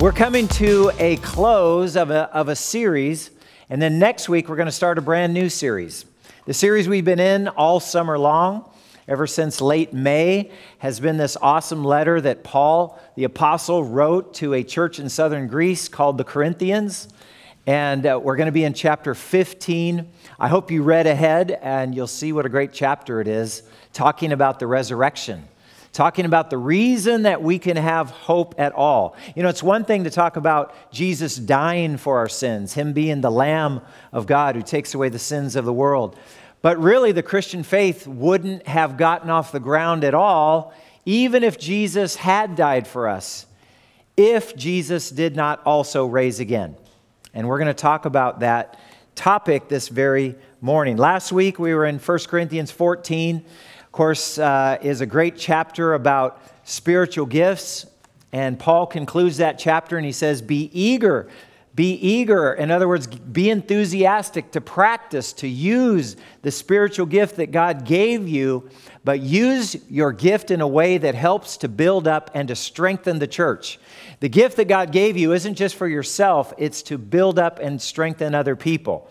We're coming to a close of a, of a series, and then next week we're going to start a brand new series. The series we've been in all summer long, ever since late May, has been this awesome letter that Paul, the apostle, wrote to a church in southern Greece called the Corinthians. And uh, we're going to be in chapter 15. I hope you read ahead and you'll see what a great chapter it is, talking about the resurrection talking about the reason that we can have hope at all. You know, it's one thing to talk about Jesus dying for our sins, Him being the Lamb of God who takes away the sins of the world. But really, the Christian faith wouldn't have gotten off the ground at all, even if Jesus had died for us, if Jesus did not also raise again. And we're going to talk about that topic this very morning. Last week, we were in 1 Corinthians 14 of course, uh, is a great chapter about spiritual gifts. And Paul concludes that chapter and he says, Be eager. Be eager. In other words, be enthusiastic to practice, to use the spiritual gift that God gave you, but use your gift in a way that helps to build up and to strengthen the church. The gift that God gave you isn't just for yourself, it's to build up and strengthen other people.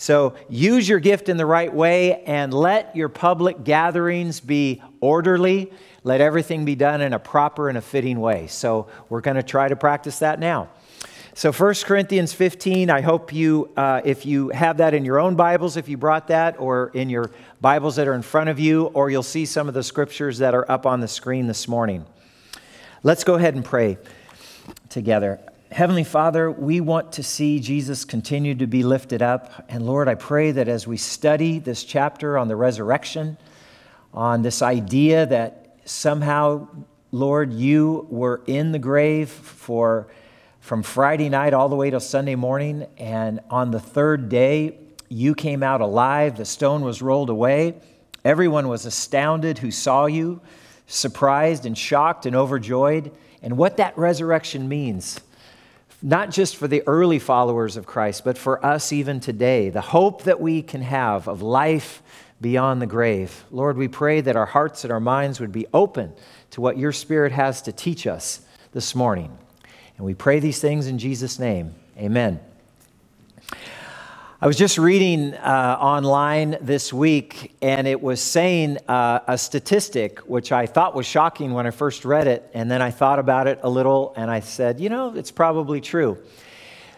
So use your gift in the right way and let your public gatherings be orderly. Let everything be done in a proper and a fitting way. So we're going to try to practice that now. So 1 Corinthians 15, I hope you, uh, if you have that in your own Bibles, if you brought that, or in your Bibles that are in front of you, or you'll see some of the scriptures that are up on the screen this morning. Let's go ahead and pray together. Heavenly Father, we want to see Jesus continue to be lifted up. And Lord, I pray that as we study this chapter on the resurrection, on this idea that somehow, Lord, you were in the grave for from Friday night all the way till Sunday morning, and on the third day, you came out alive. The stone was rolled away. Everyone was astounded who saw you, surprised and shocked and overjoyed. And what that resurrection means not just for the early followers of Christ, but for us even today, the hope that we can have of life beyond the grave. Lord, we pray that our hearts and our minds would be open to what your Spirit has to teach us this morning. And we pray these things in Jesus' name. Amen. I was just reading uh, online this week, and it was saying uh, a statistic which I thought was shocking when I first read it. And then I thought about it a little, and I said, you know, it's probably true.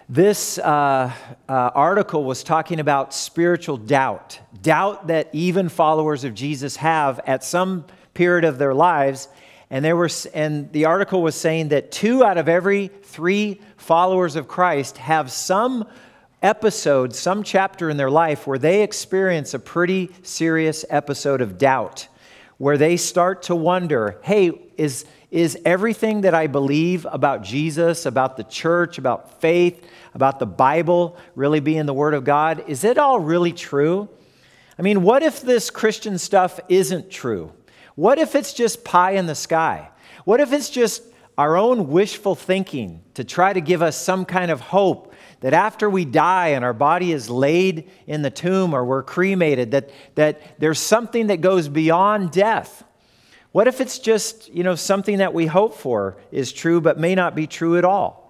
This uh, uh article was talking about spiritual doubt, doubt that even followers of Jesus have at some period of their lives. And, there were, and the article was saying that two out of every three followers of Christ have some episode, some chapter in their life where they experience a pretty serious episode of doubt, where they start to wonder hey, is, is everything that I believe about Jesus, about the church, about faith, about the Bible really being the Word of God, is it all really true? I mean, what if this Christian stuff isn't true? What if it's just pie in the sky? What if it's just our own wishful thinking to try to give us some kind of hope that after we die and our body is laid in the tomb or we're cremated, that, that there's something that goes beyond death. What if it's just, you know, something that we hope for is true but may not be true at all?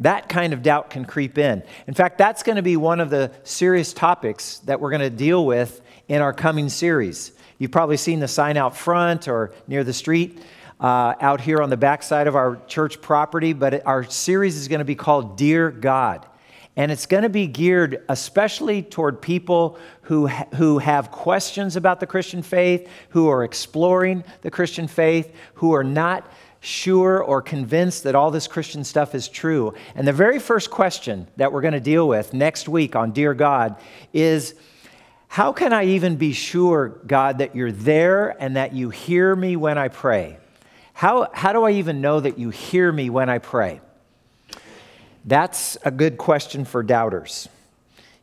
That kind of doubt can creep in. In fact, that's going to be one of the serious topics that we're going to deal with in our coming series. You've probably seen the sign out front or near the street uh, out here on the backside of our church property, but our series is going to be called Dear God. And it's going to be geared especially toward people who, ha- who have questions about the Christian faith, who are exploring the Christian faith, who are not sure or convinced that all this Christian stuff is true. And the very first question that we're going to deal with next week on Dear God is How can I even be sure, God, that you're there and that you hear me when I pray? How, how do I even know that you hear me when I pray? That's a good question for doubters.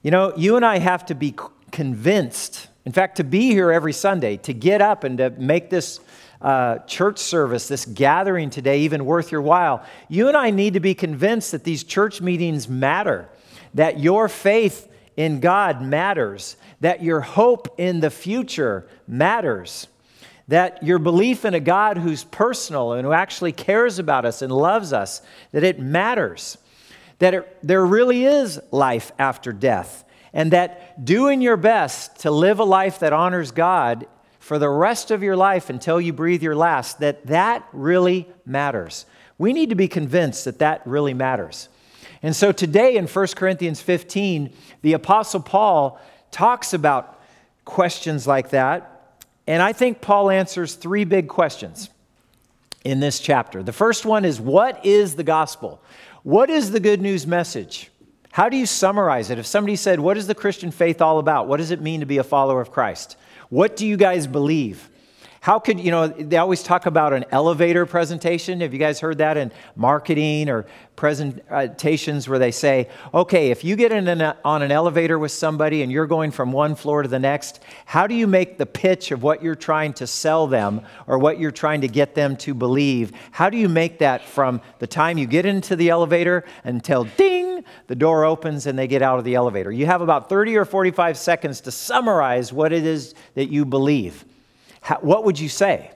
You know, you and I have to be convinced, in fact, to be here every Sunday, to get up and to make this uh, church service, this gathering today, even worth your while. You and I need to be convinced that these church meetings matter, that your faith in God matters, that your hope in the future matters that your belief in a God who's personal and who actually cares about us and loves us, that it matters, that it, there really is life after death, and that doing your best to live a life that honors God for the rest of your life until you breathe your last, that that really matters. We need to be convinced that that really matters. And so today in 1 Corinthians 15, the Apostle Paul talks about questions like that and I think Paul answers three big questions in this chapter. The first one is what is the gospel? What is the good news message? How do you summarize it? If somebody said, What is the Christian faith all about? What does it mean to be a follower of Christ? What do you guys believe? How could, you know, they always talk about an elevator presentation. Have you guys heard that in marketing or presentations where they say, okay, if you get in an, on an elevator with somebody and you're going from one floor to the next, how do you make the pitch of what you're trying to sell them or what you're trying to get them to believe? How do you make that from the time you get into the elevator until ding, the door opens and they get out of the elevator? You have about 30 or 45 seconds to summarize what it is that you believe. How, what would you say?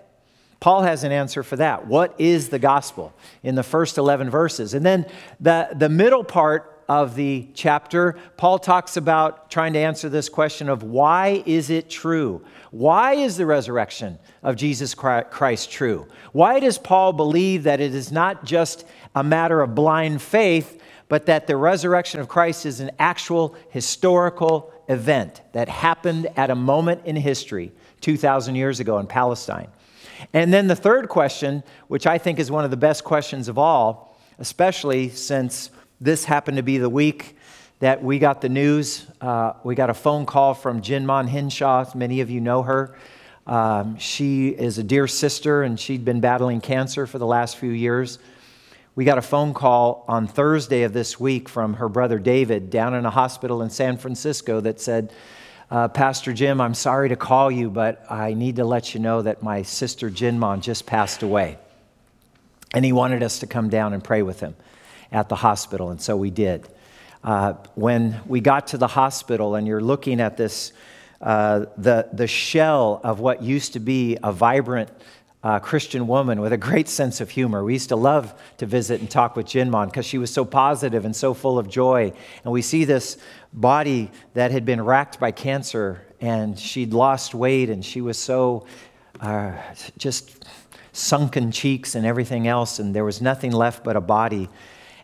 Paul has an answer for that. What is the gospel in the first 11 verses? And then the, the middle part of the chapter, Paul talks about trying to answer this question of why is it true? Why is the resurrection of Jesus Christ true? Why does Paul believe that it is not just a matter of blind faith, but that the resurrection of Christ is an actual historical event that happened at a moment in history 2,000 years ago in Palestine. And then the third question, which I think is one of the best questions of all, especially since this happened to be the week that we got the news. Uh, we got a phone call from Jinmon Hinshaw. Many of you know her. Um, she is a dear sister, and she'd been battling cancer for the last few years. We got a phone call on Thursday of this week from her brother David down in a hospital in San Francisco that said, uh, Pastor Jim, I'm sorry to call you, but I need to let you know that my sister Jinmon just passed away. And he wanted us to come down and pray with him at the hospital, and so we did. Uh, when we got to the hospital, and you're looking at this, uh, the, the shell of what used to be a vibrant uh, Christian woman with a great sense of humor. We used to love to visit and talk with Jinmon because she was so positive and so full of joy. And we see this body that had been racked by cancer, and she'd lost weight, and she was so uh, just sunken cheeks and everything else, and there was nothing left but a body.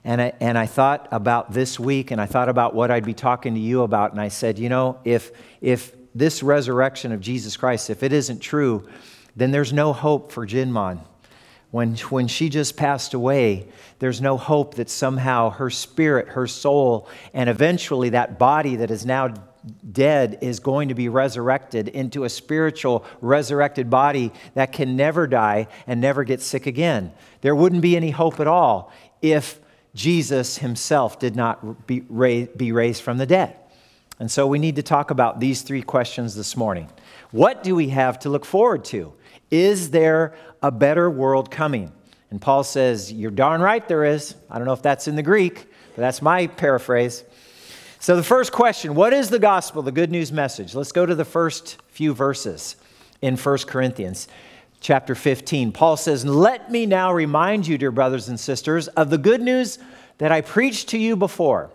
And I, and I thought about this week, and I thought about what I'd be talking to you about, and I said, you know, if, if this resurrection of Jesus Christ, if it isn't true, then there's no hope for Jinmon. When, when she just passed away, there's no hope that somehow her spirit, her soul, and eventually that body that is now dead is going to be resurrected into a spiritual, resurrected body that can never die and never get sick again. There wouldn't be any hope at all if Jesus himself did not be raised, be raised from the dead. And so we need to talk about these three questions this morning. What do we have to look forward to? Is there a better world coming? And Paul says, You're darn right there is. I don't know if that's in the Greek, but that's my paraphrase. So, the first question what is the gospel, the good news message? Let's go to the first few verses in 1 Corinthians chapter 15. Paul says, Let me now remind you, dear brothers and sisters, of the good news that I preached to you before.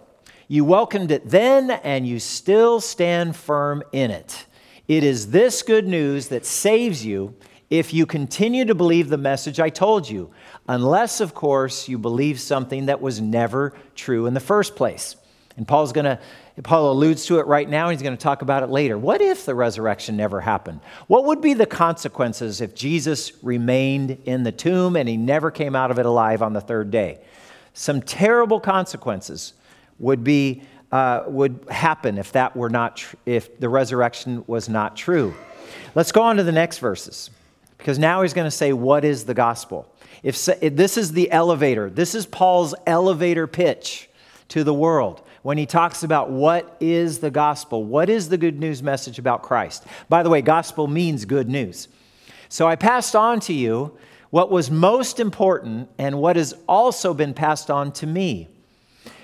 You welcomed it then, and you still stand firm in it. It is this good news that saves you if you continue to believe the message I told you, unless, of course, you believe something that was never true in the first place. And Paul's going to, Paul alludes to it right now, and he's going to talk about it later. What if the resurrection never happened? What would be the consequences if Jesus remained in the tomb and he never came out of it alive on the third day? Some terrible consequences would be uh, would happen if that were not tr- if the resurrection was not true. Let's go on to the next verses. Because now he's going to say, What is the gospel? If, if this is the elevator, this is Paul's elevator pitch to the world when he talks about what is the gospel, what is the good news message about Christ. By the way, gospel means good news. So I passed on to you what was most important and what has also been passed on to me.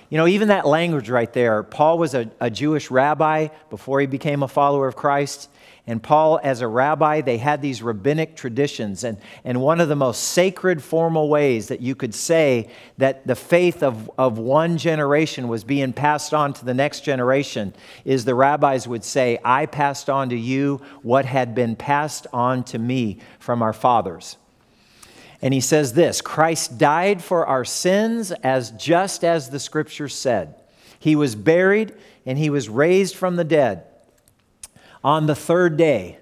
You know, even that language right there, Paul was a, a Jewish rabbi before he became a follower of Christ. And Paul, as a rabbi, they had these rabbinic traditions. And, and one of the most sacred, formal ways that you could say that the faith of, of one generation was being passed on to the next generation is the rabbis would say, I passed on to you what had been passed on to me from our fathers. And he says this Christ died for our sins as just as the scripture said. He was buried and he was raised from the dead on the third day,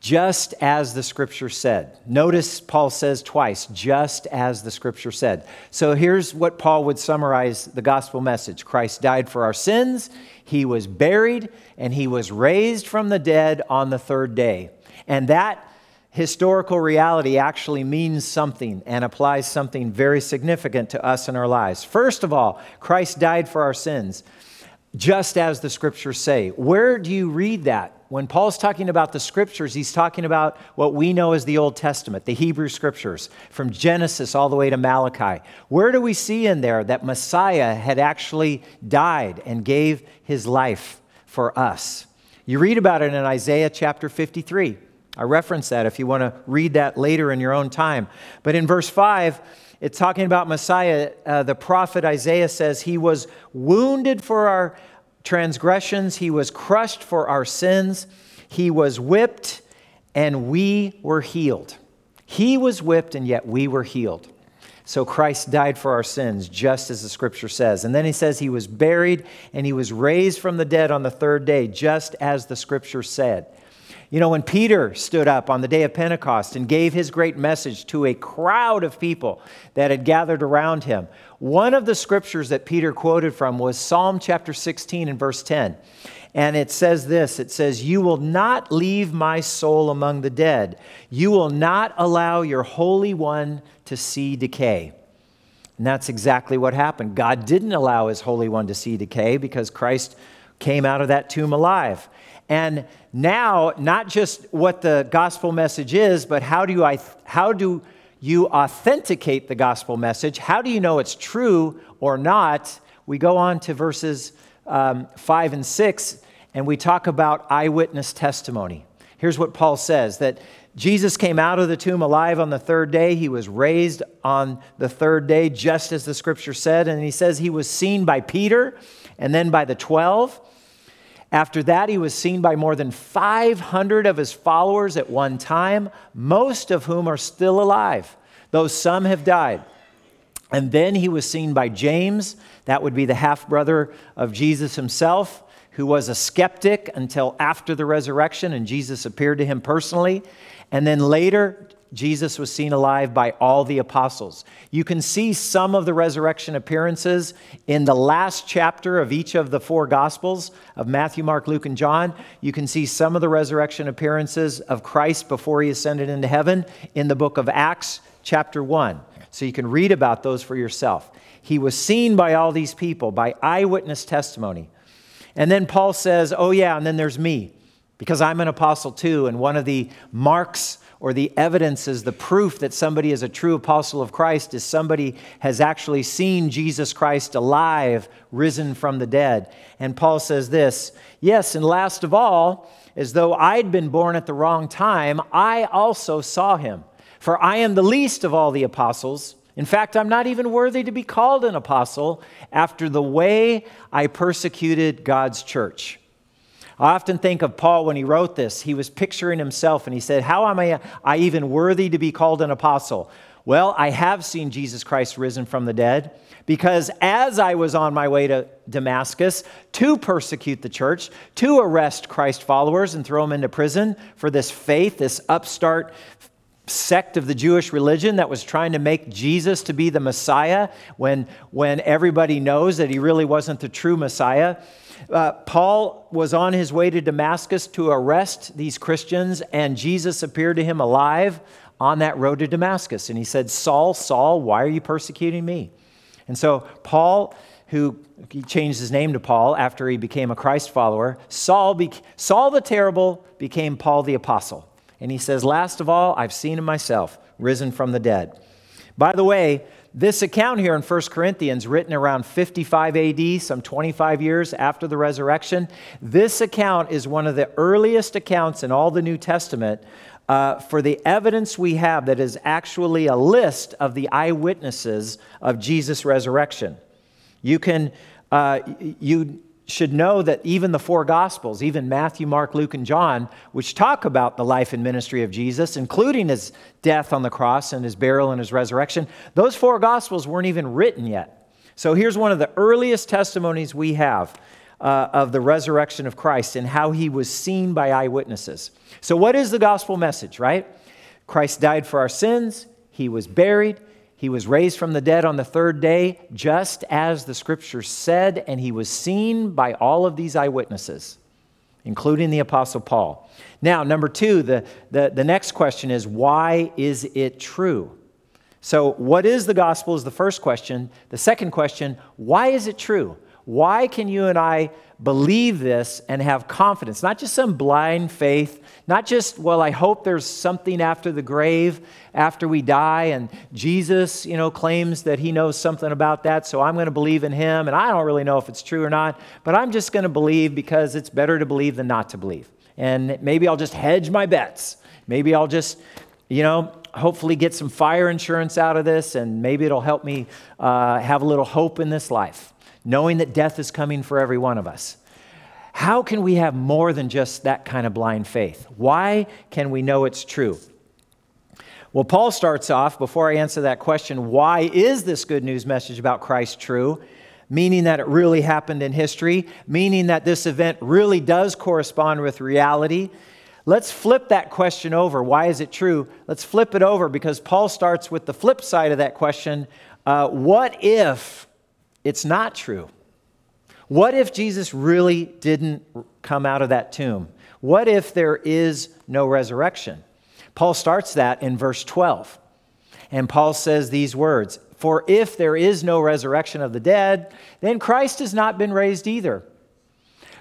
just as the scripture said. Notice Paul says twice, just as the scripture said. So here's what Paul would summarize the gospel message Christ died for our sins, he was buried, and he was raised from the dead on the third day. And that historical reality actually means something and applies something very significant to us in our lives. First of all, Christ died for our sins, just as the scriptures say. Where do you read that? when Paul's talking about the scriptures, he's talking about what we know as the Old Testament, the Hebrew scriptures, from Genesis all the way to Malachi. Where do we see in there that Messiah had actually died and gave his life for us? You read about it in Isaiah chapter 53. I reference that if you want to read that later in your own time. But in verse 5, it's talking about Messiah. Uh, the prophet Isaiah says, He was wounded for our transgressions, he was crushed for our sins, he was whipped, and we were healed. He was whipped, and yet we were healed. So Christ died for our sins, just as the scripture says. And then he says he was buried and he was raised from the dead on the third day, just as the scripture said. You know, when Peter stood up on the day of Pentecost and gave his great message to a crowd of people that had gathered around him, one of the scriptures that Peter quoted from was Psalm chapter 16 and verse 10. And it says this it says, You will not leave my soul among the dead. You will not allow your Holy One to see decay. And that's exactly what happened. God didn't allow his Holy One to see decay because Christ came out of that tomb alive. And now, not just what the gospel message is, but how do you, how do you authenticate the gospel message? How do you know it's true or not? We go on to verses um, 5 and 6, and we talk about eyewitness testimony. Here's what Paul says that Jesus came out of the tomb alive on the third day. He was raised on the third day, just as the scripture said. And he says he was seen by Peter and then by the 12. After that, he was seen by more than 500 of his followers at one time, most of whom are still alive, though some have died. And then he was seen by James, that would be the half brother of Jesus himself, who was a skeptic until after the resurrection, and Jesus appeared to him personally. And then later, Jesus was seen alive by all the apostles. You can see some of the resurrection appearances in the last chapter of each of the four gospels of Matthew, Mark, Luke, and John. You can see some of the resurrection appearances of Christ before he ascended into heaven in the book of Acts, chapter 1. So you can read about those for yourself. He was seen by all these people by eyewitness testimony. And then Paul says, Oh, yeah, and then there's me, because I'm an apostle too. And one of the marks or the evidence is the proof that somebody is a true apostle of Christ is somebody has actually seen Jesus Christ alive, risen from the dead. And Paul says this Yes, and last of all, as though I'd been born at the wrong time, I also saw him. For I am the least of all the apostles. In fact, I'm not even worthy to be called an apostle after the way I persecuted God's church. I often think of Paul when he wrote this. He was picturing himself and he said, How am I, I even worthy to be called an apostle? Well, I have seen Jesus Christ risen from the dead because as I was on my way to Damascus to persecute the church, to arrest Christ followers and throw them into prison for this faith, this upstart sect of the Jewish religion that was trying to make Jesus to be the Messiah when, when everybody knows that he really wasn't the true Messiah. Uh, Paul was on his way to Damascus to arrest these Christians, and Jesus appeared to him alive on that road to Damascus. And he said, Saul, Saul, why are you persecuting me? And so, Paul, who he changed his name to Paul after he became a Christ follower, Saul, be, Saul the terrible became Paul the apostle. And he says, Last of all, I've seen him myself, risen from the dead. By the way, this account here in 1 Corinthians, written around 55 AD, some 25 years after the resurrection, this account is one of the earliest accounts in all the New Testament uh, for the evidence we have that is actually a list of the eyewitnesses of Jesus' resurrection. You can, uh, you should know that even the four Gospels, even Matthew, Mark, Luke, and John, which talk about the life and ministry of Jesus, including his death on the cross and his burial and his resurrection, those four Gospels weren't even written yet. So here's one of the earliest testimonies we have uh, of the resurrection of Christ and how he was seen by eyewitnesses. So, what is the gospel message, right? Christ died for our sins, he was buried, he was raised from the dead on the third day, just as the scripture said, and he was seen by all of these eyewitnesses, including the Apostle Paul. Now, number two, the, the, the next question is why is it true? So, what is the gospel is the first question. The second question, why is it true? Why can you and I believe this and have confidence? Not just some blind faith, not just, well, I hope there's something after the grave, after we die, and Jesus, you know, claims that he knows something about that, so I'm going to believe in him, and I don't really know if it's true or not, but I'm just going to believe because it's better to believe than not to believe. And maybe I'll just hedge my bets. Maybe I'll just, you know, hopefully get some fire insurance out of this, and maybe it'll help me uh, have a little hope in this life knowing that death is coming for every one of us. How can we have more than just that kind of blind faith? Why can we know it's true? Well, Paul starts off, before I answer that question, why is this good news message about Christ true? Meaning that it really happened in history, meaning that this event really does correspond with reality. Let's flip that question over. Why is it true? Let's flip it over because Paul starts with the flip side of that question. Uh, what if it's not true. What if Jesus really didn't come out of that tomb? What if there is no resurrection? Paul starts that in verse 12. And Paul says these words For if there is no resurrection of the dead, then Christ has not been raised either.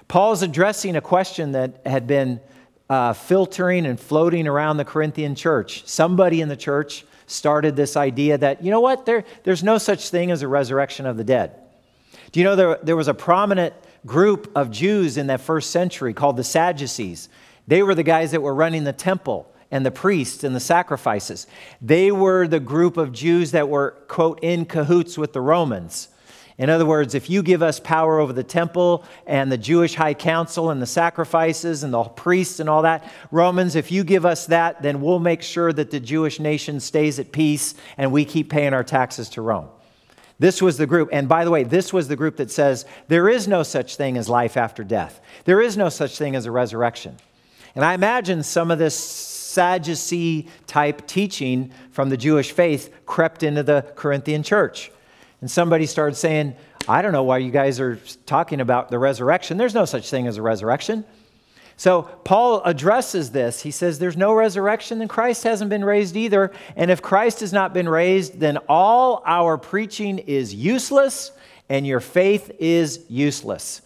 Paul's addressing a question that had been uh, filtering and floating around the Corinthian church. Somebody in the church started this idea that, you know what, there, there's no such thing as a resurrection of the dead. Do you know there, there was a prominent group of Jews in that first century called the Sadducees? They were the guys that were running the temple and the priests and the sacrifices. They were the group of Jews that were, quote, in cahoots with the Romans. In other words, if you give us power over the temple and the Jewish high council and the sacrifices and the priests and all that, Romans, if you give us that, then we'll make sure that the Jewish nation stays at peace and we keep paying our taxes to Rome. This was the group. And by the way, this was the group that says there is no such thing as life after death, there is no such thing as a resurrection. And I imagine some of this Sadducee type teaching from the Jewish faith crept into the Corinthian church. And somebody started saying, I don't know why you guys are talking about the resurrection. There's no such thing as a resurrection. So Paul addresses this. He says, There's no resurrection, then Christ hasn't been raised either. And if Christ has not been raised, then all our preaching is useless and your faith is useless.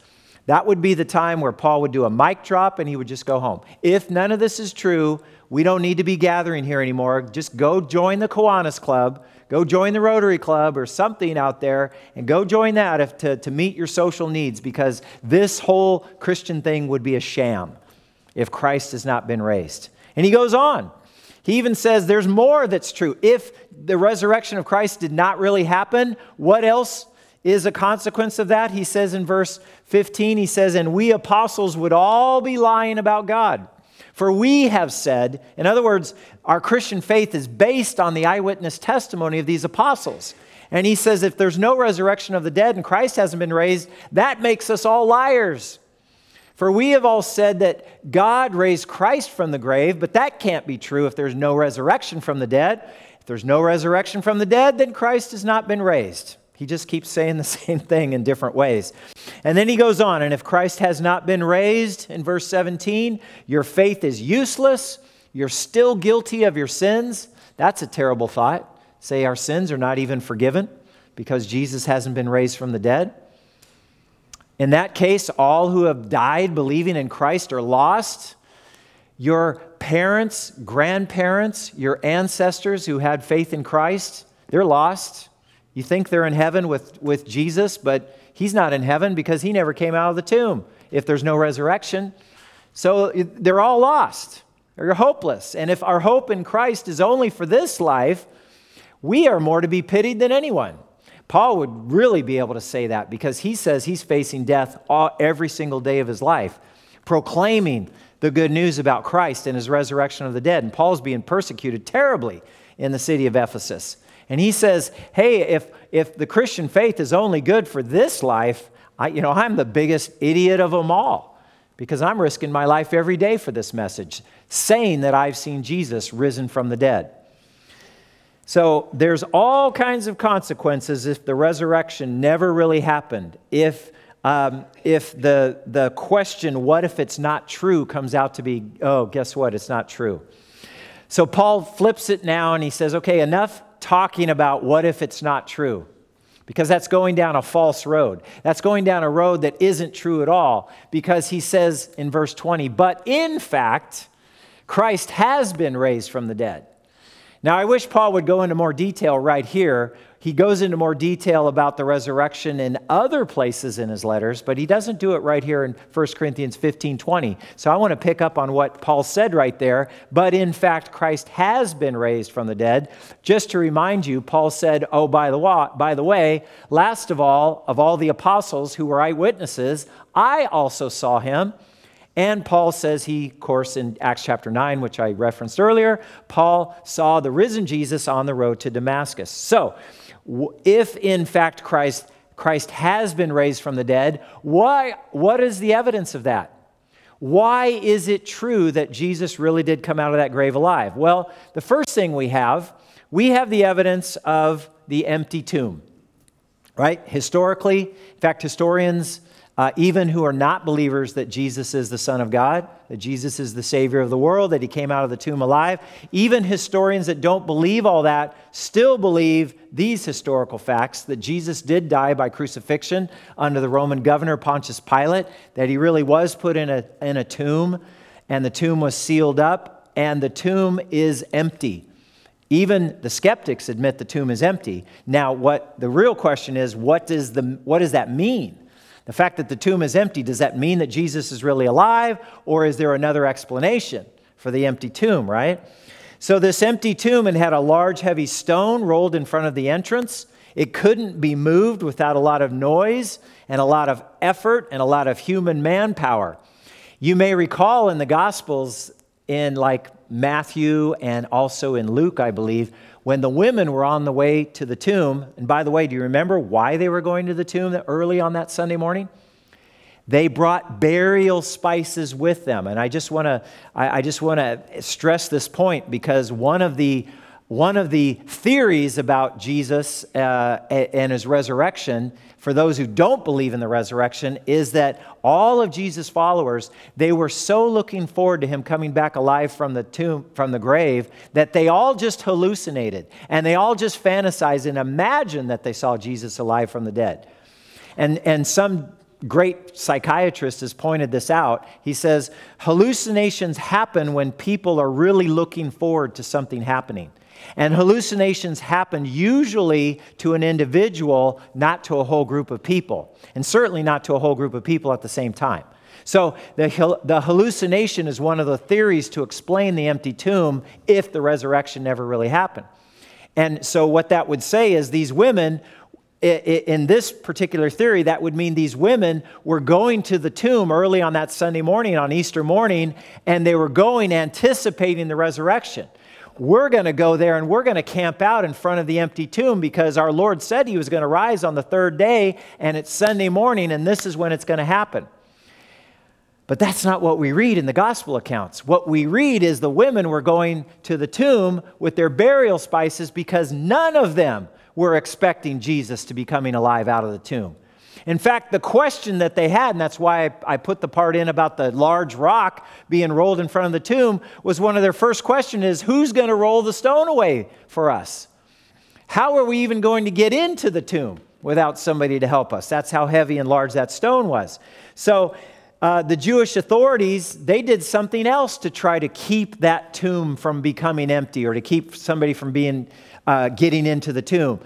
That would be the time where Paul would do a mic drop and he would just go home. If none of this is true, we don't need to be gathering here anymore. Just go join the Kiwanis Club, go join the Rotary Club or something out there, and go join that if, to, to meet your social needs because this whole Christian thing would be a sham if Christ has not been raised. And he goes on. He even says there's more that's true. If the resurrection of Christ did not really happen, what else is a consequence of that? He says in verse 15, he says, And we apostles would all be lying about God. For we have said, in other words, our Christian faith is based on the eyewitness testimony of these apostles. And he says, if there's no resurrection of the dead and Christ hasn't been raised, that makes us all liars. For we have all said that God raised Christ from the grave, but that can't be true if there's no resurrection from the dead. If there's no resurrection from the dead, then Christ has not been raised. He just keeps saying the same thing in different ways. And then he goes on, and if Christ has not been raised, in verse 17, your faith is useless. You're still guilty of your sins. That's a terrible thought. Say our sins are not even forgiven because Jesus hasn't been raised from the dead. In that case, all who have died believing in Christ are lost. Your parents, grandparents, your ancestors who had faith in Christ, They're lost. You think they're in heaven with, with Jesus, but he's not in heaven because he never came out of the tomb if there's no resurrection. So they're all lost. They're hopeless. And if our hope in Christ is only for this life, we are more to be pitied than anyone. Paul would really be able to say that because he says he's facing death all, every single day of his life, proclaiming the good news about Christ and his resurrection of the dead. And Paul's being persecuted terribly in the city of Ephesus. And he says, hey, if, if the Christian faith is only good for this life, I, you know, I'm the biggest idiot of them all because I'm risking my life every day for this message, saying that I've seen Jesus risen from the dead. So there's all kinds of consequences if the resurrection never really happened. If um, if the the question "What if it's not true?" comes out to be, "Oh, guess what? It's not true." So Paul flips it now and he says, "Okay, enough talking about what if it's not true." Because that's going down a false road. That's going down a road that isn't true at all. Because he says in verse 20, but in fact, Christ has been raised from the dead. Now, I wish Paul would go into more detail right here. He goes into more detail about the resurrection in other places in his letters, but he doesn't do it right here in 1 Corinthians 15 20. So I want to pick up on what Paul said right there. But in fact, Christ has been raised from the dead. Just to remind you, Paul said, Oh, by the, wa- by the way, last of all, of all the apostles who were eyewitnesses, I also saw him and Paul says he, of course, in Acts chapter 9, which I referenced earlier, Paul saw the risen Jesus on the road to Damascus. So, if in fact Christ, Christ has been raised from the dead, why, what is the evidence of that? Why is it true that Jesus really did come out of that grave alive? Well, the first thing we have, we have the evidence of the empty tomb, right? Historically, in fact, historians uh, even who are not believers that Jesus is the Son of God, that Jesus is the Savior of the world, that He came out of the tomb alive. Even historians that don't believe all that still believe these historical facts that Jesus did die by crucifixion under the Roman governor Pontius Pilate, that He really was put in a, in a tomb, and the tomb was sealed up, and the tomb is empty. Even the skeptics admit the tomb is empty. Now, what the real question is, what does, the, what does that mean? The fact that the tomb is empty, does that mean that Jesus is really alive, or is there another explanation for the empty tomb, right? So, this empty tomb it had a large, heavy stone rolled in front of the entrance. It couldn't be moved without a lot of noise and a lot of effort and a lot of human manpower. You may recall in the Gospels, in like Matthew and also in Luke, I believe, when the women were on the way to the tomb, and by the way, do you remember why they were going to the tomb early on that Sunday morning? They brought burial spices with them. And I just want to I, I just want to stress this point because one of the one of the theories about Jesus uh, and his resurrection, for those who don't believe in the resurrection, is that all of Jesus' followers, they were so looking forward to him coming back alive from the tomb, from the grave, that they all just hallucinated and they all just fantasized and imagined that they saw Jesus alive from the dead. And, and some great psychiatrist has pointed this out. He says hallucinations happen when people are really looking forward to something happening. And hallucinations happen usually to an individual, not to a whole group of people, and certainly not to a whole group of people at the same time. So, the, the hallucination is one of the theories to explain the empty tomb if the resurrection never really happened. And so, what that would say is these women in this particular theory, that would mean these women were going to the tomb early on that Sunday morning, on Easter morning, and they were going anticipating the resurrection we're going to go there and we're going to camp out in front of the empty tomb because our Lord said he was going to rise on the third day and it's Sunday morning and this is when it's going to happen. But that's not what we read in the gospel accounts. What we read is the women were going to the tomb with their burial spices because none of them were expecting Jesus to be coming alive out of the tomb. In fact, the question that they had, and that's why I put the part in about the large rock being rolled in front of the tomb, was one of their first questions is who's going to roll the stone away for us? How are we even going to get into the tomb without somebody to help us? That's how heavy and large that stone was. So uh, the Jewish authorities, they did something else to try to keep that tomb from becoming empty or to keep somebody from being, uh, getting into the tomb.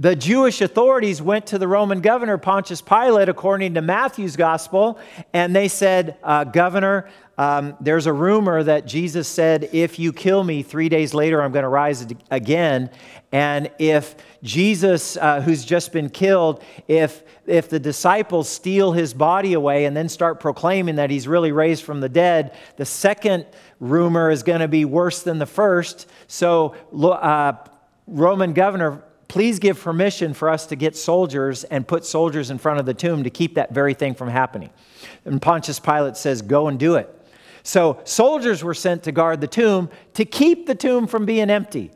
The Jewish authorities went to the Roman governor, Pontius Pilate, according to Matthew's gospel, and they said, uh, Governor, um, there's a rumor that Jesus said, If you kill me, three days later I'm going to rise again. And if Jesus, uh, who's just been killed, if, if the disciples steal his body away and then start proclaiming that he's really raised from the dead, the second rumor is going to be worse than the first. So, uh, Roman governor, please give permission for us to get soldiers and put soldiers in front of the tomb to keep that very thing from happening. And Pontius Pilate says, Go and do it. So soldiers were sent to guard the tomb to keep the tomb from being empty.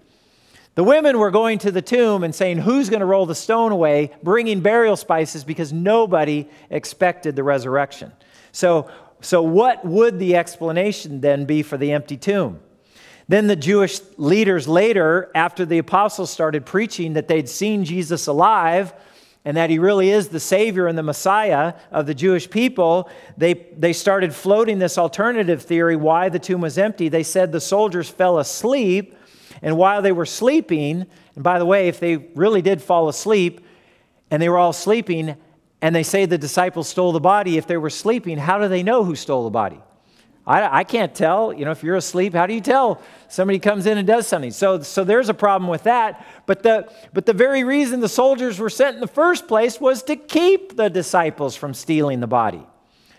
The women were going to the tomb and saying, Who's going to roll the stone away, bringing burial spices because nobody expected the resurrection. So, so what would the explanation then be for the empty tomb? Then the Jewish leaders later, after the apostles started preaching that they'd seen Jesus alive, and that he really is the Savior and the Messiah of the Jewish people, they, they started floating this alternative theory why the tomb was empty. They said the soldiers fell asleep, and while they were sleeping, and by the way, if they really did fall asleep and they were all sleeping, and they say the disciples stole the body, if they were sleeping, how do they know who stole the body? I, I, can't tell. You know, if you're asleep, how do you tell somebody comes in and does something? So, so there's a problem with that. But the, but the very reason the soldiers were sent in the first place was to keep the disciples from stealing the body.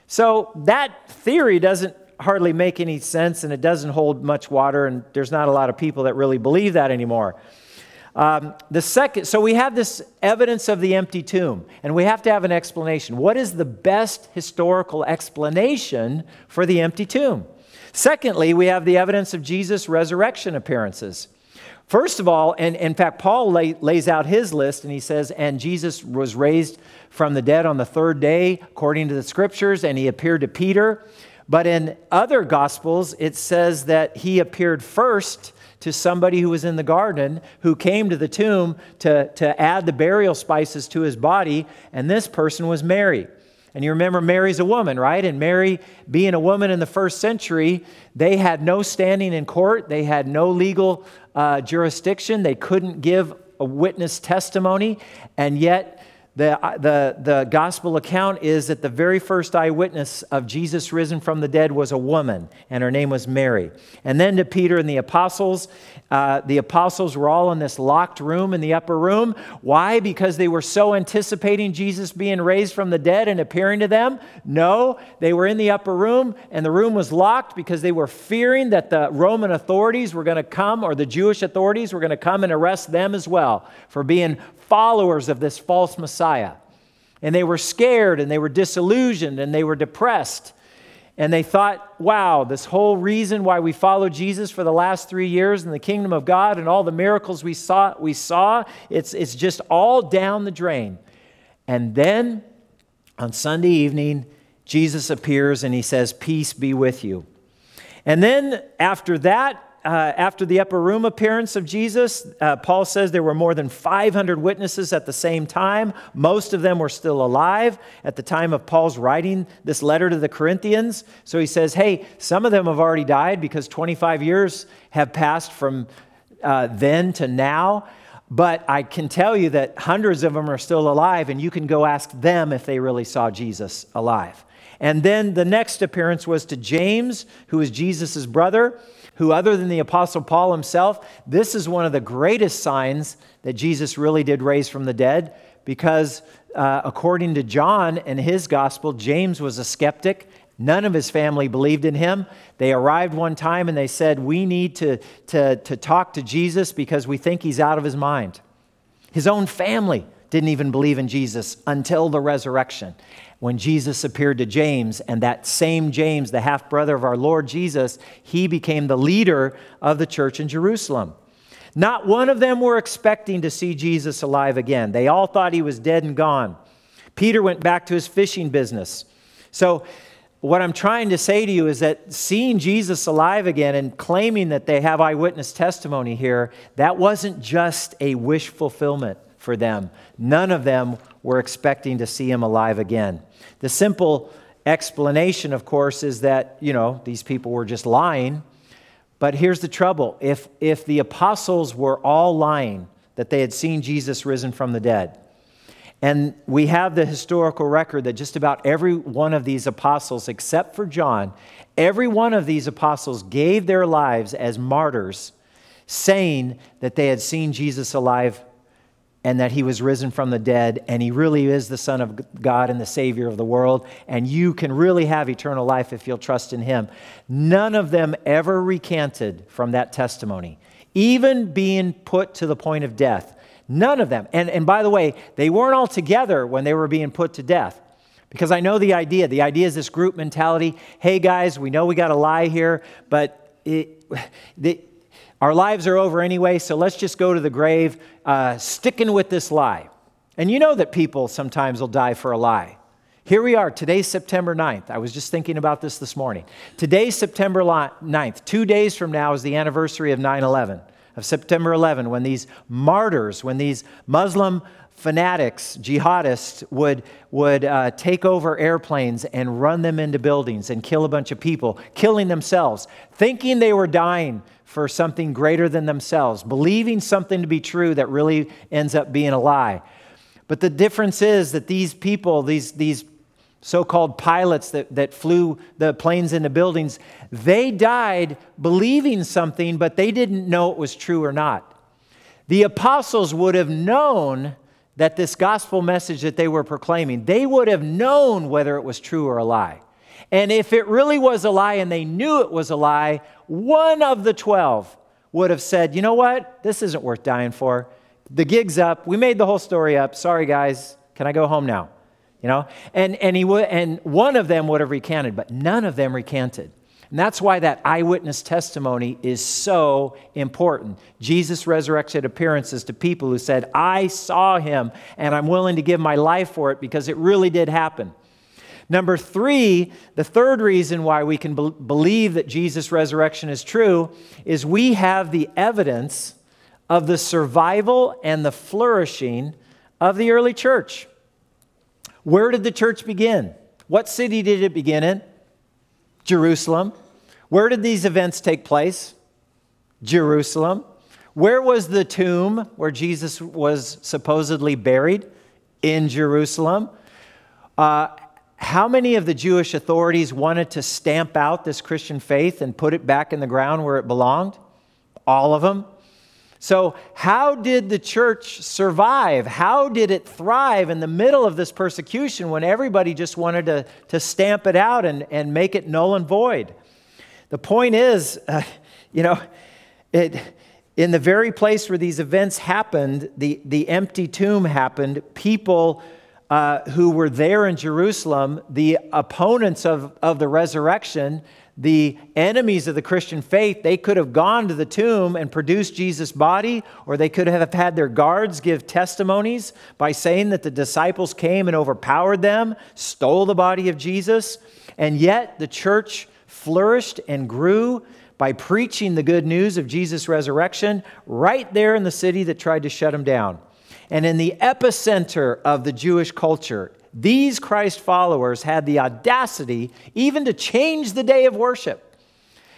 So that theory doesn't hardly make any sense and it doesn't hold much water, and there's not a lot of people that really believe that anymore. Um, the second, so we have this evidence of the empty tomb, and we have to have an explanation. What is the best historical explanation for the empty tomb? Secondly, we have the evidence of Jesus' resurrection appearances. First of all, and in fact, Paul lay, lays out his list and he says, And Jesus was raised from the dead on the third day, according to the scriptures, and he appeared to Peter. But in other gospels, it says that he appeared first to somebody who was in the garden who came to the tomb to, to add the burial spices to his body, and this person was Mary. And you remember Mary's a woman, right? And Mary, being a woman in the first century, they had no standing in court, they had no legal uh, jurisdiction, they couldn't give a witness testimony, and yet the, the, the gospel account is that the very first eyewitness of Jesus risen from the dead was a woman, and her name was Mary. And then to Peter and the apostles, uh, the apostles were all in this locked room in the upper room. Why? Because they were so anticipating Jesus being raised from the dead and appearing to them? No, they were in the upper room, and the room was locked because they were fearing that the Roman authorities were going to come, or the Jewish authorities were going to come and arrest them as well for being followers of this false Messiah. And they were scared and they were disillusioned and they were depressed. And they thought, wow, this whole reason why we followed Jesus for the last three years in the kingdom of God and all the miracles we saw, we saw it's, it's just all down the drain. And then on Sunday evening, Jesus appears and he says, Peace be with you. And then after that, uh, after the upper room appearance of Jesus, uh, Paul says there were more than 500 witnesses at the same time. Most of them were still alive at the time of Paul's writing this letter to the Corinthians. So he says, hey, some of them have already died because 25 years have passed from uh, then to now. But I can tell you that hundreds of them are still alive, and you can go ask them if they really saw Jesus alive. And then the next appearance was to James, who is Jesus' brother who, other than the Apostle Paul himself, this is one of the greatest signs that Jesus really did raise from the dead because, uh, according to John and his gospel, James was a skeptic. None of his family believed in him. They arrived one time and they said, We need to, to, to talk to Jesus because we think he's out of his mind. His own family didn't even believe in Jesus until the resurrection when Jesus appeared to James, and that same James, the half brother of our Lord Jesus, he became the leader of the church in Jerusalem. Not one of them were expecting to see Jesus alive again. They all thought he was dead and gone. Peter went back to his fishing business. So, what I'm trying to say to you is that seeing Jesus alive again and claiming that they have eyewitness testimony here, that wasn't just a wish fulfillment for them. None of them were expecting to see him alive again. The simple explanation, of course, is that, you know, these people were just lying. But here's the trouble if, if the apostles were all lying, that they had seen Jesus risen from the dead, and we have the historical record that just about every one of these apostles, except for John, every one of these apostles gave their lives as martyrs, saying that they had seen Jesus alive and that he was risen from the dead, and he really is the Son of God and the Savior of the world, and you can really have eternal life if you'll trust in him. None of them ever recanted from that testimony, even being put to the point of death. None of them. And, and by the way, they weren't all together when they were being put to death. Because I know the idea. The idea is this group mentality. Hey, guys, we know we got to lie here, but it, the, our lives are over anyway, so let's just go to the grave uh, sticking with this lie. And you know that people sometimes will die for a lie. Here we are, today's September 9th. I was just thinking about this this morning. Today's September 9th. Two days from now is the anniversary of 9 11 of September 11, when these martyrs, when these Muslim fanatics, jihadists, would, would uh, take over airplanes and run them into buildings and kill a bunch of people, killing themselves, thinking they were dying for something greater than themselves, believing something to be true that really ends up being a lie. But the difference is that these people, these, these so called pilots that, that flew the planes into buildings, they died believing something, but they didn't know it was true or not. The apostles would have known that this gospel message that they were proclaiming, they would have known whether it was true or a lie. And if it really was a lie and they knew it was a lie, one of the 12 would have said, You know what? This isn't worth dying for. The gig's up. We made the whole story up. Sorry, guys. Can I go home now? you know and and he would and one of them would have recanted but none of them recanted and that's why that eyewitness testimony is so important jesus resurrected appearances to people who said i saw him and i'm willing to give my life for it because it really did happen number three the third reason why we can be- believe that jesus resurrection is true is we have the evidence of the survival and the flourishing of the early church where did the church begin? What city did it begin in? Jerusalem. Where did these events take place? Jerusalem. Where was the tomb where Jesus was supposedly buried? In Jerusalem. Uh, how many of the Jewish authorities wanted to stamp out this Christian faith and put it back in the ground where it belonged? All of them. So, how did the church survive? How did it thrive in the middle of this persecution when everybody just wanted to, to stamp it out and, and make it null and void? The point is, uh, you know, it, in the very place where these events happened, the, the empty tomb happened, people uh, who were there in Jerusalem, the opponents of, of the resurrection, the enemies of the Christian faith, they could have gone to the tomb and produced Jesus' body, or they could have had their guards give testimonies by saying that the disciples came and overpowered them, stole the body of Jesus. And yet the church flourished and grew by preaching the good news of Jesus' resurrection right there in the city that tried to shut him down. And in the epicenter of the Jewish culture, these Christ followers had the audacity even to change the day of worship.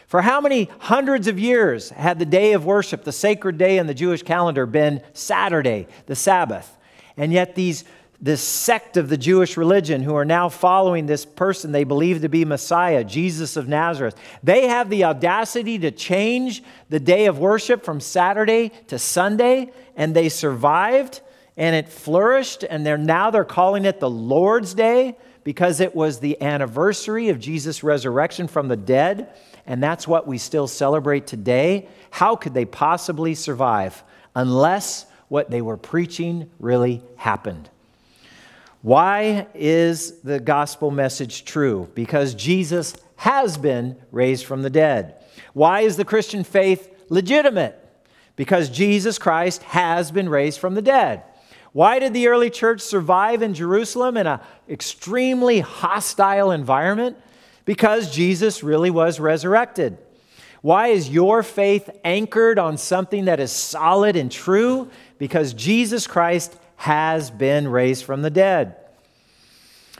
For how many hundreds of years had the day of worship, the sacred day in the Jewish calendar, been Saturday, the Sabbath? And yet, these, this sect of the Jewish religion who are now following this person they believe to be Messiah, Jesus of Nazareth, they have the audacity to change the day of worship from Saturday to Sunday, and they survived and it flourished and they're now they're calling it the Lord's Day because it was the anniversary of Jesus resurrection from the dead and that's what we still celebrate today. How could they possibly survive unless what they were preaching really happened why is the gospel message true because Jesus has been raised from the dead why is the Christian faith legitimate because Jesus Christ has been raised from the dead why did the early church survive in Jerusalem in an extremely hostile environment? Because Jesus really was resurrected. Why is your faith anchored on something that is solid and true? Because Jesus Christ has been raised from the dead.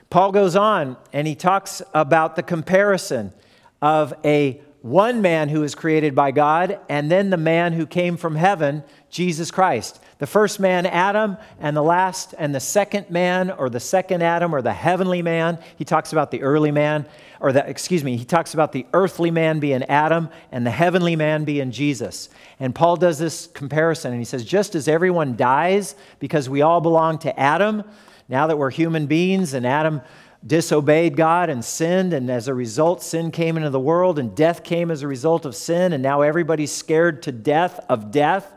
Paul goes on and he talks about the comparison of a one man who was created by God and then the man who came from heaven, Jesus Christ. The first man, Adam, and the last and the second man, or the second Adam, or the heavenly man. He talks about the early man, or the, excuse me, he talks about the earthly man being Adam and the heavenly man being Jesus. And Paul does this comparison, and he says, just as everyone dies because we all belong to Adam, now that we're human beings and Adam disobeyed God and sinned, and as a result, sin came into the world, and death came as a result of sin, and now everybody's scared to death of death,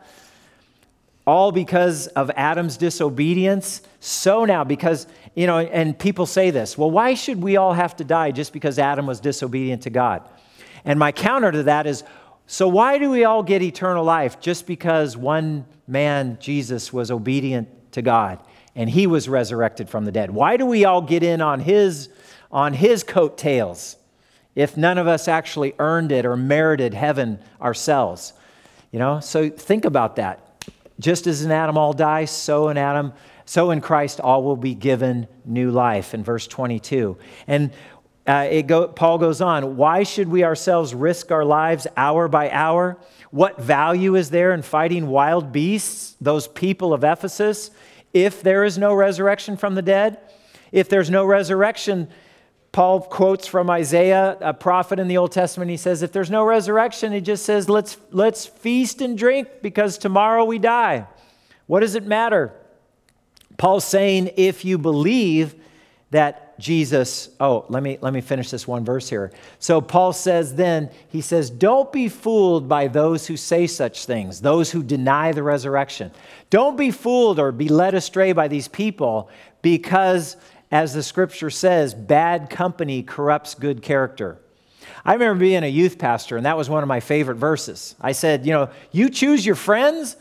all because of Adam's disobedience. So now, because, you know, and people say this, well, why should we all have to die just because Adam was disobedient to God? And my counter to that is, so why do we all get eternal life just because one man, Jesus, was obedient to God? and he was resurrected from the dead. Why do we all get in on his, on his coattails if none of us actually earned it or merited heaven ourselves? You know, so think about that. Just as in Adam all die, so in Adam, so in Christ all will be given new life in verse 22. And uh, it go, Paul goes on, why should we ourselves risk our lives hour by hour? What value is there in fighting wild beasts, those people of Ephesus? if there is no resurrection from the dead. If there's no resurrection, Paul quotes from Isaiah, a prophet in the Old Testament. He says, If there's no resurrection, he just says, Let's, let's feast and drink because tomorrow we die. What does it matter? Paul's saying, If you believe that Jesus, oh, let me, let me finish this one verse here. So Paul says then, he says, Don't be fooled by those who say such things, those who deny the resurrection. Don't be fooled or be led astray by these people because, as the scripture says, bad company corrupts good character. I remember being a youth pastor, and that was one of my favorite verses. I said, You know, you choose your friends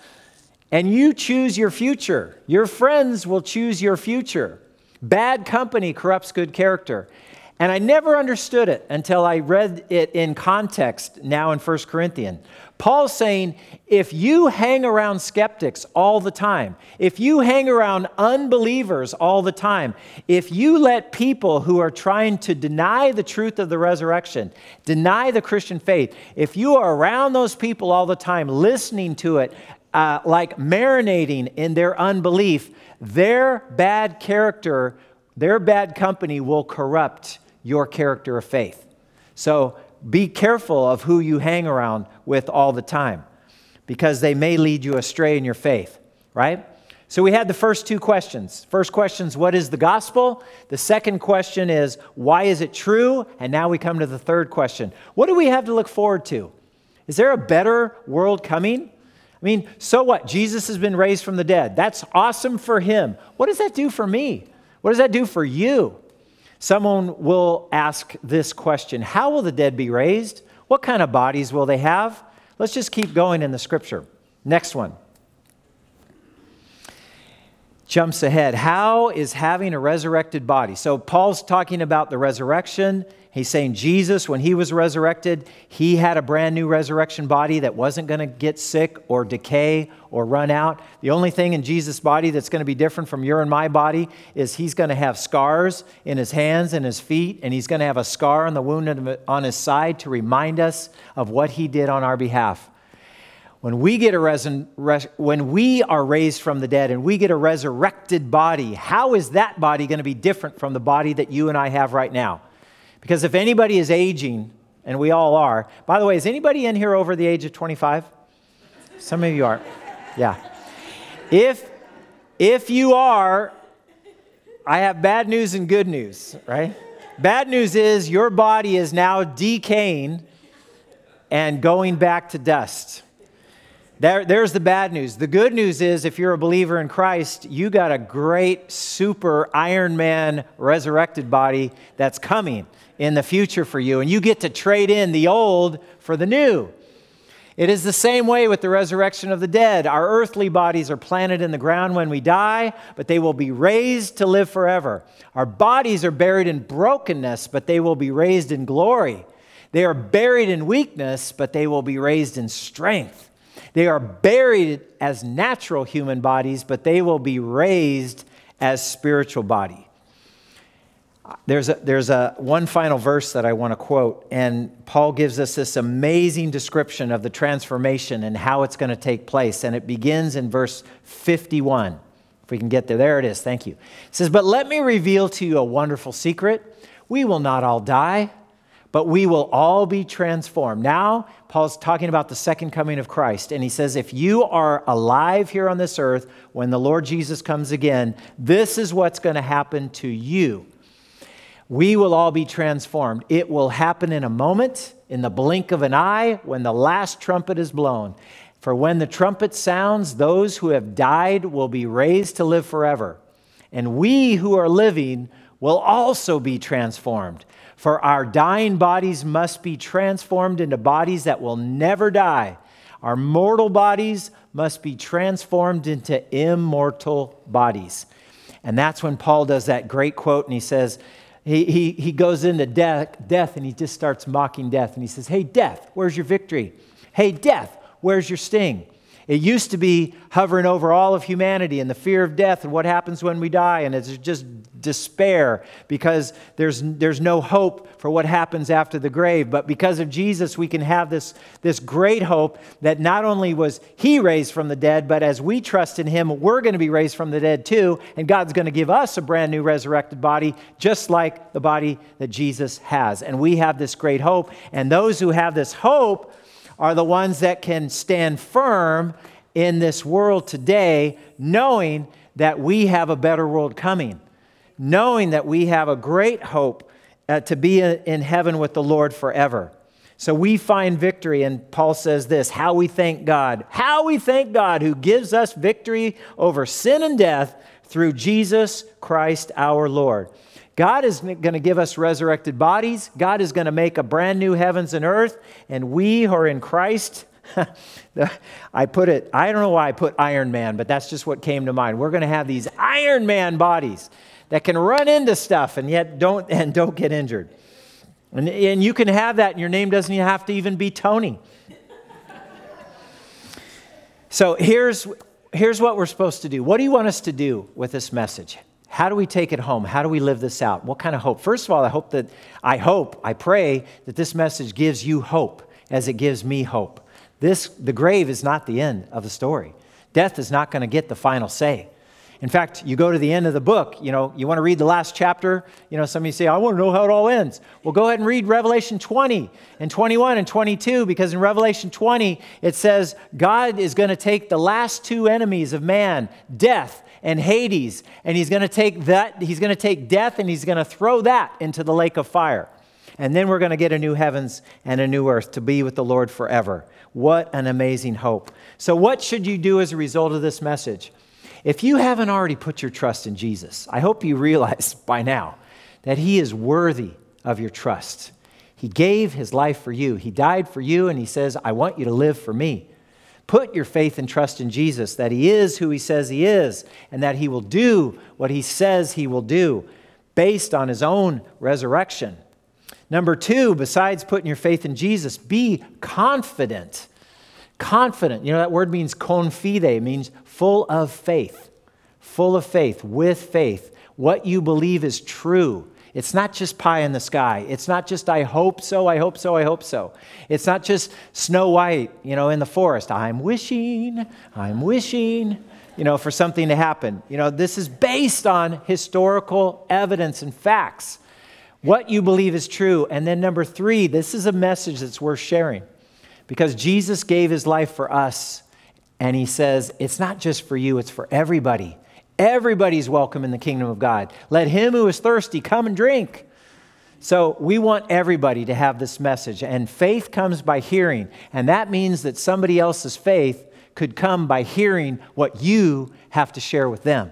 and you choose your future. Your friends will choose your future. Bad company corrupts good character. And I never understood it until I read it in context now in 1 Corinthians. Paul's saying if you hang around skeptics all the time, if you hang around unbelievers all the time, if you let people who are trying to deny the truth of the resurrection, deny the Christian faith, if you are around those people all the time, listening to it, uh, like marinating in their unbelief, their bad character, their bad company will corrupt your character of faith. So be careful of who you hang around with all the time because they may lead you astray in your faith, right? So we had the first two questions. First question is what is the gospel? The second question is why is it true? And now we come to the third question. What do we have to look forward to? Is there a better world coming? I mean, so what? Jesus has been raised from the dead. That's awesome for him. What does that do for me? What does that do for you? Someone will ask this question How will the dead be raised? What kind of bodies will they have? Let's just keep going in the scripture. Next one jumps ahead. How is having a resurrected body? So, Paul's talking about the resurrection. He's saying Jesus, when he was resurrected, he had a brand new resurrection body that wasn't going to get sick or decay or run out. The only thing in Jesus' body that's going to be different from your and my body is he's going to have scars in his hands and his feet, and he's going to have a scar on the wound on his side to remind us of what he did on our behalf. When we, get a resin, res, when we are raised from the dead and we get a resurrected body, how is that body going to be different from the body that you and I have right now? Because if anybody is aging, and we all are, by the way, is anybody in here over the age of 25? Some of you are. Yeah. If, if you are, I have bad news and good news, right? Bad news is your body is now decaying and going back to dust. There, there's the bad news. The good news is if you're a believer in Christ, you got a great super Iron Man resurrected body that's coming in the future for you, and you get to trade in the old for the new. It is the same way with the resurrection of the dead. Our earthly bodies are planted in the ground when we die, but they will be raised to live forever. Our bodies are buried in brokenness, but they will be raised in glory. They are buried in weakness, but they will be raised in strength. They are buried as natural human bodies, but they will be raised as spiritual body. There's a, there's a one final verse that I want to quote, and Paul gives us this amazing description of the transformation and how it's going to take place. And it begins in verse 51. If we can get there, there it is. Thank you. It says, But let me reveal to you a wonderful secret. We will not all die, but we will all be transformed. Now, Paul's talking about the second coming of Christ, and he says, If you are alive here on this earth when the Lord Jesus comes again, this is what's going to happen to you we will all be transformed. It will happen in a moment, in the blink of an eye, when the last trumpet is blown. For when the trumpet sounds, those who have died will be raised to live forever. And we who are living will also be transformed. For our dying bodies must be transformed into bodies that will never die. Our mortal bodies must be transformed into immortal bodies. And that's when Paul does that great quote, and he says, he, he, he goes into death, death and he just starts mocking death. And he says, Hey, death, where's your victory? Hey, death, where's your sting? It used to be hovering over all of humanity and the fear of death and what happens when we die, and it's just despair because there's, there's no hope for what happens after the grave. But because of Jesus, we can have this, this great hope that not only was He raised from the dead, but as we trust in Him, we're going to be raised from the dead too, and God's going to give us a brand new resurrected body, just like the body that Jesus has. And we have this great hope, and those who have this hope are the ones that can stand firm in this world today, knowing that we have a better world coming, knowing that we have a great hope uh, to be in heaven with the Lord forever. So we find victory, and Paul says this how we thank God, how we thank God who gives us victory over sin and death through Jesus Christ our Lord. God is going to give us resurrected bodies. God is going to make a brand new heavens and earth. And we who are in Christ, I put it, I don't know why I put Iron Man, but that's just what came to mind. We're going to have these Iron Man bodies that can run into stuff and yet don't, and don't get injured. And, and you can have that, and your name doesn't have to even be Tony. so here's, here's what we're supposed to do. What do you want us to do with this message? How do we take it home? How do we live this out? What kind of hope? First of all, I hope that, I hope, I pray that this message gives you hope as it gives me hope. This, the grave is not the end of the story. Death is not going to get the final say. In fact, you go to the end of the book, you know, you want to read the last chapter. You know, some of you say, I want to know how it all ends. Well, go ahead and read Revelation 20 and 21 and 22, because in Revelation 20, it says God is going to take the last two enemies of man, death and Hades, and he's going to take that, he's going to take death and he's going to throw that into the lake of fire. And then we're going to get a new heavens and a new earth to be with the Lord forever. What an amazing hope. So, what should you do as a result of this message? If you haven't already put your trust in Jesus, I hope you realize by now that He is worthy of your trust. He gave His life for you, He died for you, and He says, I want you to live for me. Put your faith and trust in Jesus, that He is who He says He is, and that He will do what He says He will do based on His own resurrection. Number two, besides putting your faith in Jesus, be confident. Confident. You know, that word means confide, means full of faith. Full of faith, with faith. What you believe is true. It's not just pie in the sky. It's not just, I hope so, I hope so, I hope so. It's not just Snow White, you know, in the forest. I'm wishing, I'm wishing, you know, for something to happen. You know, this is based on historical evidence and facts. What you believe is true. And then, number three, this is a message that's worth sharing because Jesus gave his life for us. And he says, it's not just for you, it's for everybody. Everybody's welcome in the kingdom of God. Let him who is thirsty come and drink. So we want everybody to have this message. And faith comes by hearing. And that means that somebody else's faith could come by hearing what you have to share with them.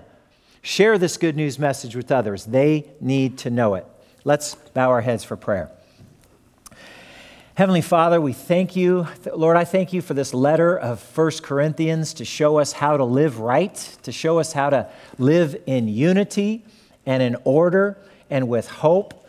Share this good news message with others. They need to know it. Let's bow our heads for prayer. Heavenly Father, we thank you. Lord, I thank you for this letter of First Corinthians to show us how to live right, to show us how to live in unity and in order and with hope,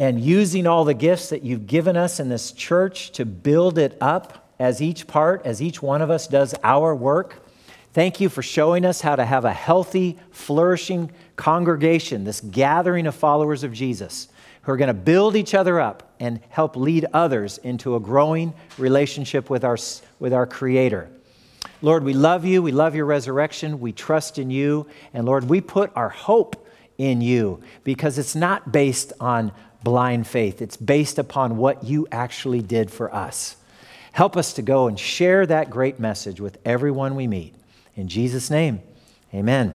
and using all the gifts that you've given us in this church to build it up as each part, as each one of us does our work. Thank you for showing us how to have a healthy, flourishing congregation, this gathering of followers of Jesus who are going to build each other up and help lead others into a growing relationship with our, with our Creator. Lord, we love you. We love your resurrection. We trust in you. And Lord, we put our hope in you because it's not based on blind faith, it's based upon what you actually did for us. Help us to go and share that great message with everyone we meet. In Jesus' name, amen.